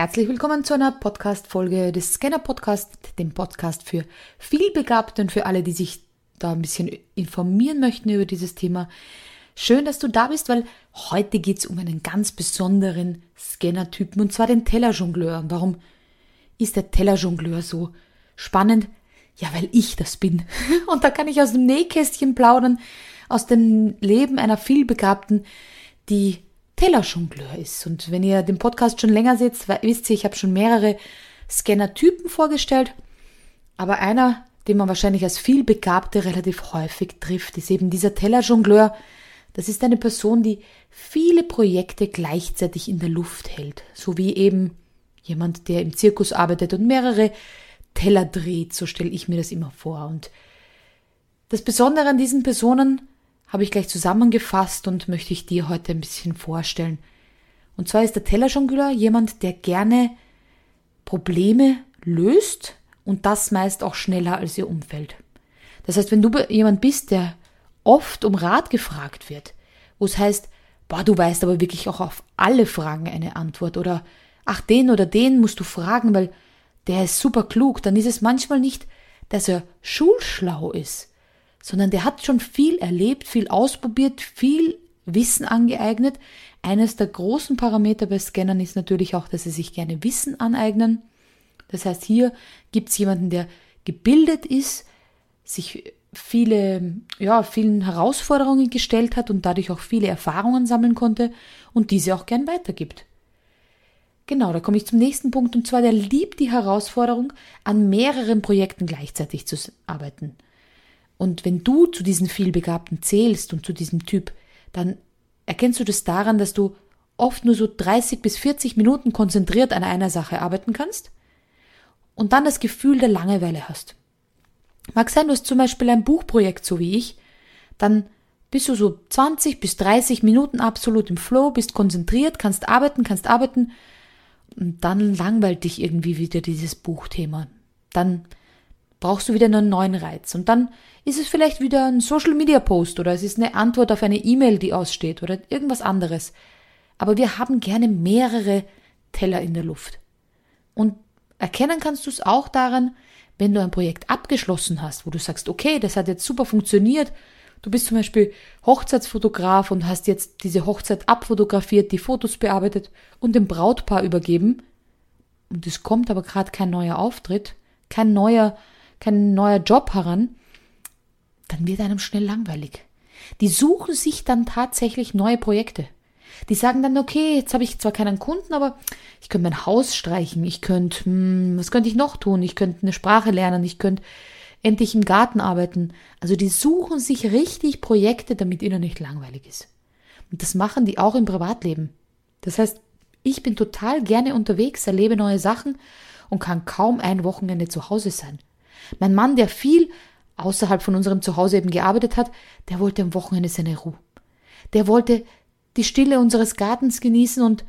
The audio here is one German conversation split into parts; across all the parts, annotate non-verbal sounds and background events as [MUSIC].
Herzlich willkommen zu einer Podcast-Folge des Scanner Podcast, dem Podcast für Vielbegabte und für alle, die sich da ein bisschen informieren möchten über dieses Thema. Schön, dass du da bist, weil heute geht es um einen ganz besonderen Scanner-Typen und zwar den Tellerjongleur. Und warum ist der Tellerjongleur so spannend? Ja, weil ich das bin. [LAUGHS] Und da kann ich aus dem Nähkästchen plaudern, aus dem Leben einer Vielbegabten, die Tellerjongleur ist. Und wenn ihr den Podcast schon länger seht, wisst ihr, ich habe schon mehrere Scanner-Typen vorgestellt. Aber einer, den man wahrscheinlich als vielbegabte relativ häufig trifft, ist eben dieser Tellerjongleur. Das ist eine Person, die viele Projekte gleichzeitig in der Luft hält. So wie eben jemand, der im Zirkus arbeitet und mehrere Teller dreht. So stelle ich mir das immer vor. Und das Besondere an diesen Personen habe ich gleich zusammengefasst und möchte ich dir heute ein bisschen vorstellen. Und zwar ist der Tellerjongleur jemand, der gerne Probleme löst und das meist auch schneller als ihr Umfeld. Das heißt, wenn du jemand bist, der oft um Rat gefragt wird, wo es heißt, boah, du weißt aber wirklich auch auf alle Fragen eine Antwort oder ach, den oder den musst du fragen, weil der ist super klug, dann ist es manchmal nicht, dass er schulschlau ist, sondern der hat schon viel erlebt, viel ausprobiert, viel Wissen angeeignet. Eines der großen Parameter bei Scannern ist natürlich auch, dass sie sich gerne Wissen aneignen. Das heißt, hier gibt es jemanden, der gebildet ist, sich viele, ja, vielen Herausforderungen gestellt hat und dadurch auch viele Erfahrungen sammeln konnte und diese auch gern weitergibt. Genau, da komme ich zum nächsten Punkt und zwar, der liebt die Herausforderung, an mehreren Projekten gleichzeitig zu arbeiten. Und wenn du zu diesen vielbegabten zählst und zu diesem Typ, dann erkennst du das daran, dass du oft nur so 30 bis 40 Minuten konzentriert an einer Sache arbeiten kannst und dann das Gefühl der Langeweile hast. Mag sein, du hast zum Beispiel ein Buchprojekt, so wie ich, dann bist du so 20 bis 30 Minuten absolut im Flow, bist konzentriert, kannst arbeiten, kannst arbeiten und dann langweilt dich irgendwie wieder dieses Buchthema. Dann brauchst du wieder einen neuen Reiz. Und dann ist es vielleicht wieder ein Social Media Post oder es ist eine Antwort auf eine E-Mail, die aussteht oder irgendwas anderes. Aber wir haben gerne mehrere Teller in der Luft. Und erkennen kannst du es auch daran, wenn du ein Projekt abgeschlossen hast, wo du sagst, okay, das hat jetzt super funktioniert. Du bist zum Beispiel Hochzeitsfotograf und hast jetzt diese Hochzeit abfotografiert, die Fotos bearbeitet und dem Brautpaar übergeben. Und es kommt aber gerade kein neuer Auftritt, kein neuer kein neuer Job heran, dann wird einem schnell langweilig. Die suchen sich dann tatsächlich neue Projekte. Die sagen dann, okay, jetzt habe ich zwar keinen Kunden, aber ich könnte mein Haus streichen, ich könnte, hm, was könnte ich noch tun? Ich könnte eine Sprache lernen, ich könnte endlich im Garten arbeiten. Also die suchen sich richtig Projekte, damit ihnen nicht langweilig ist. Und das machen die auch im Privatleben. Das heißt, ich bin total gerne unterwegs, erlebe neue Sachen und kann kaum ein Wochenende zu Hause sein. Mein Mann, der viel außerhalb von unserem Zuhause eben gearbeitet hat, der wollte am Wochenende seine Ruhe. Der wollte die Stille unseres Gartens genießen und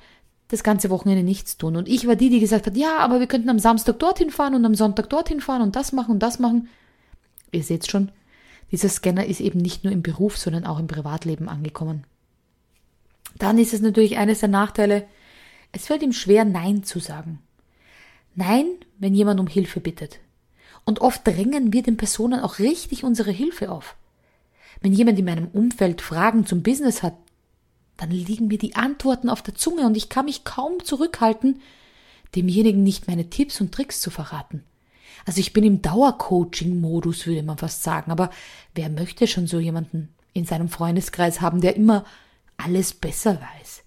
das ganze Wochenende nichts tun. Und ich war die, die gesagt hat, ja, aber wir könnten am Samstag dorthin fahren und am Sonntag dorthin fahren und das machen und das machen. Ihr seht schon, dieser Scanner ist eben nicht nur im Beruf, sondern auch im Privatleben angekommen. Dann ist es natürlich eines der Nachteile, es fällt ihm schwer, Nein zu sagen. Nein, wenn jemand um Hilfe bittet. Und oft drängen wir den Personen auch richtig unsere Hilfe auf. Wenn jemand in meinem Umfeld Fragen zum Business hat, dann liegen mir die Antworten auf der Zunge und ich kann mich kaum zurückhalten, demjenigen nicht meine Tipps und Tricks zu verraten. Also ich bin im Dauercoaching-Modus, würde man fast sagen, aber wer möchte schon so jemanden in seinem Freundeskreis haben, der immer alles besser weiß?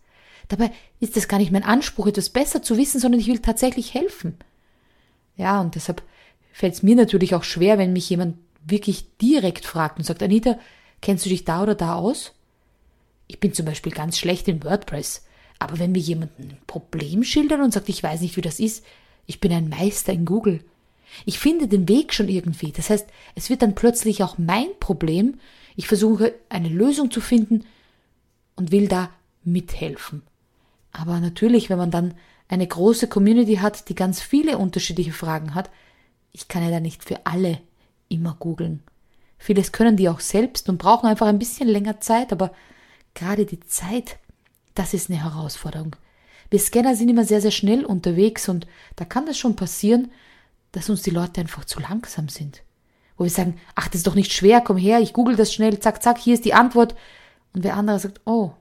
Dabei ist es gar nicht mein Anspruch, etwas besser zu wissen, sondern ich will tatsächlich helfen. Ja, und deshalb fällt es mir natürlich auch schwer, wenn mich jemand wirklich direkt fragt und sagt, Anita, kennst du dich da oder da aus? Ich bin zum Beispiel ganz schlecht in WordPress, aber wenn mir jemand ein Problem schildert und sagt, ich weiß nicht, wie das ist, ich bin ein Meister in Google. Ich finde den Weg schon irgendwie. Das heißt, es wird dann plötzlich auch mein Problem. Ich versuche eine Lösung zu finden und will da mithelfen. Aber natürlich, wenn man dann eine große Community hat, die ganz viele unterschiedliche Fragen hat, ich kann ja da nicht für alle immer googeln. Vieles können die auch selbst und brauchen einfach ein bisschen länger Zeit, aber gerade die Zeit, das ist eine Herausforderung. Wir Scanner sind immer sehr, sehr schnell unterwegs und da kann das schon passieren, dass uns die Leute einfach zu langsam sind. Wo wir sagen, ach, das ist doch nicht schwer, komm her, ich google das schnell, zack, zack, hier ist die Antwort. Und wer andere sagt, oh,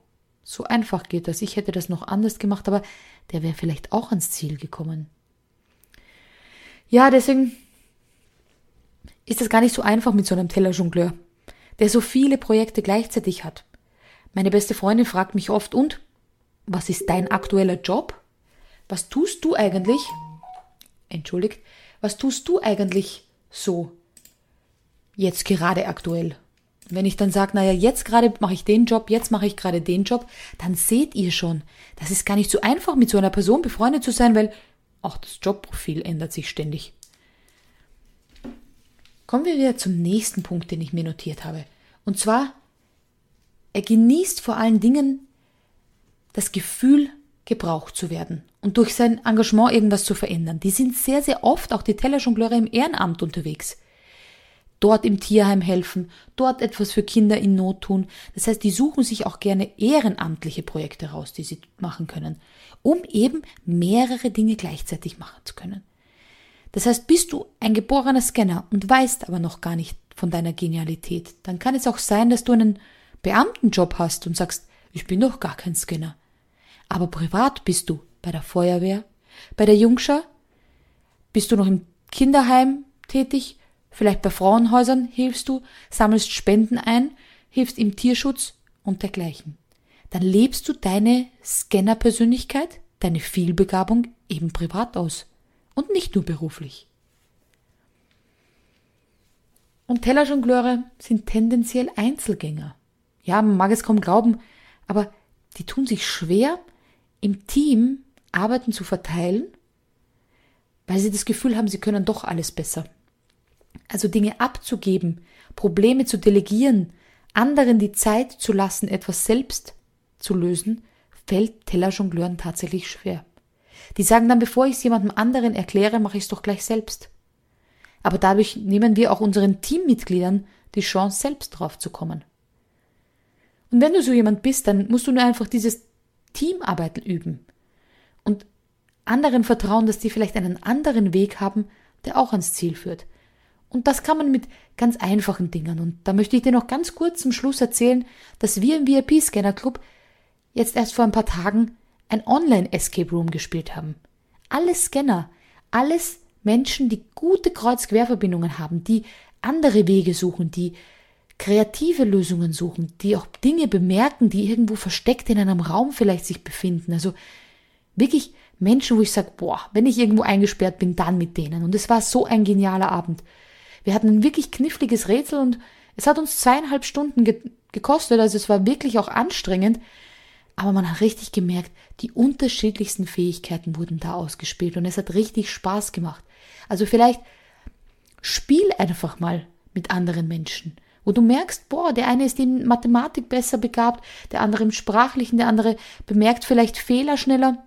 so einfach geht das, ich hätte das noch anders gemacht, aber der wäre vielleicht auch ans Ziel gekommen. Ja, deswegen ist das gar nicht so einfach mit so einem Tellerjongleur, der so viele Projekte gleichzeitig hat. Meine beste Freundin fragt mich oft, und? Was ist dein aktueller Job? Was tust du eigentlich? Entschuldigt, was tust du eigentlich so jetzt gerade aktuell? Wenn ich dann sage, naja, jetzt gerade mache ich den Job, jetzt mache ich gerade den Job, dann seht ihr schon, das ist gar nicht so einfach, mit so einer Person befreundet zu sein, weil auch das Jobprofil ändert sich ständig. Kommen wir wieder zum nächsten Punkt, den ich mir notiert habe. Und zwar, er genießt vor allen Dingen das Gefühl, gebraucht zu werden und durch sein Engagement irgendwas zu verändern. Die sind sehr, sehr oft, auch die Tellerjongleure im Ehrenamt unterwegs. Dort im Tierheim helfen, dort etwas für Kinder in Not tun. Das heißt, die suchen sich auch gerne ehrenamtliche Projekte raus, die sie machen können, um eben mehrere Dinge gleichzeitig machen zu können. Das heißt, bist du ein geborener Scanner und weißt aber noch gar nicht von deiner Genialität, dann kann es auch sein, dass du einen Beamtenjob hast und sagst, ich bin doch gar kein Scanner. Aber privat bist du bei der Feuerwehr, bei der Jungschar, bist du noch im Kinderheim tätig, vielleicht bei Frauenhäusern hilfst du, sammelst Spenden ein, hilfst im Tierschutz und dergleichen. Dann lebst du deine Scanner-Persönlichkeit, deine Vielbegabung eben privat aus und nicht nur beruflich. Und Tellerjongleure sind tendenziell Einzelgänger. Ja, man mag es kaum glauben, aber die tun sich schwer, im Team Arbeiten zu verteilen, weil sie das Gefühl haben, sie können doch alles besser. Also Dinge abzugeben, Probleme zu delegieren, anderen die Zeit zu lassen, etwas selbst zu lösen, fällt Tellerjongleuren tatsächlich schwer. Die sagen dann, bevor ich es jemandem anderen erkläre, mache ich es doch gleich selbst. Aber dadurch nehmen wir auch unseren Teammitgliedern die Chance, selbst drauf zu kommen. Und wenn du so jemand bist, dann musst du nur einfach dieses Teamarbeiten üben und anderen vertrauen, dass die vielleicht einen anderen Weg haben, der auch ans Ziel führt. Und das kann man mit ganz einfachen Dingen. Und da möchte ich dir noch ganz kurz zum Schluss erzählen, dass wir im VIP Scanner Club jetzt erst vor ein paar Tagen ein Online-Escape Room gespielt haben. Alle Scanner, alles Menschen, die gute Kreuz-Querverbindungen haben, die andere Wege suchen, die kreative Lösungen suchen, die auch Dinge bemerken, die irgendwo versteckt in einem Raum vielleicht sich befinden. Also wirklich Menschen, wo ich sage, boah, wenn ich irgendwo eingesperrt bin, dann mit denen. Und es war so ein genialer Abend. Wir hatten ein wirklich kniffliges Rätsel und es hat uns zweieinhalb Stunden ge gekostet, also es war wirklich auch anstrengend, aber man hat richtig gemerkt, die unterschiedlichsten Fähigkeiten wurden da ausgespielt und es hat richtig Spaß gemacht. Also vielleicht spiel einfach mal mit anderen Menschen, wo du merkst, boah, der eine ist in Mathematik besser begabt, der andere im Sprachlichen, der andere bemerkt vielleicht Fehler schneller.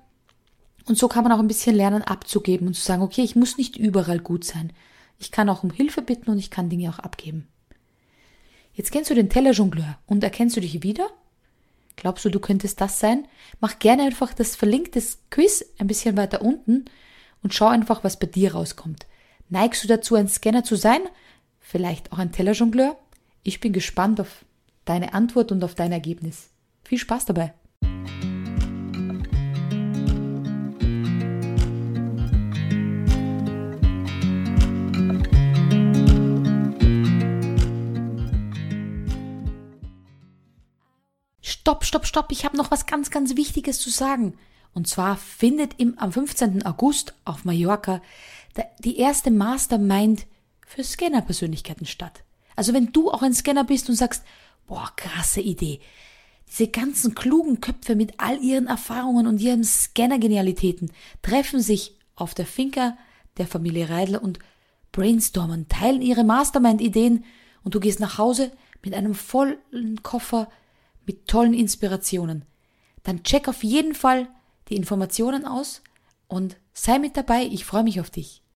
Und so kann man auch ein bisschen lernen abzugeben und zu sagen, okay, ich muss nicht überall gut sein. Ich kann auch um Hilfe bitten und ich kann Dinge auch abgeben. Jetzt kennst du den Tellerjongleur und erkennst du dich wieder? Glaubst du, du könntest das sein? Mach gerne einfach das verlinkte Quiz ein bisschen weiter unten und schau einfach, was bei dir rauskommt. Neigst du dazu, ein Scanner zu sein? Vielleicht auch ein Tellerjongleur? Ich bin gespannt auf deine Antwort und auf dein Ergebnis. Viel Spaß dabei! Stopp, stopp, stopp, ich habe noch was ganz, ganz Wichtiges zu sagen. Und zwar findet im, am 15. August auf Mallorca die erste Mastermind für Scanner-Persönlichkeiten statt. Also wenn du auch ein Scanner bist und sagst, boah, krasse Idee. Diese ganzen klugen Köpfe mit all ihren Erfahrungen und ihren Scanner-Genialitäten treffen sich auf der Finca der Familie Reidler und brainstormen, teilen ihre Mastermind-Ideen und du gehst nach Hause mit einem vollen Koffer mit tollen Inspirationen. Dann check auf jeden Fall die Informationen aus und sei mit dabei. Ich freue mich auf dich.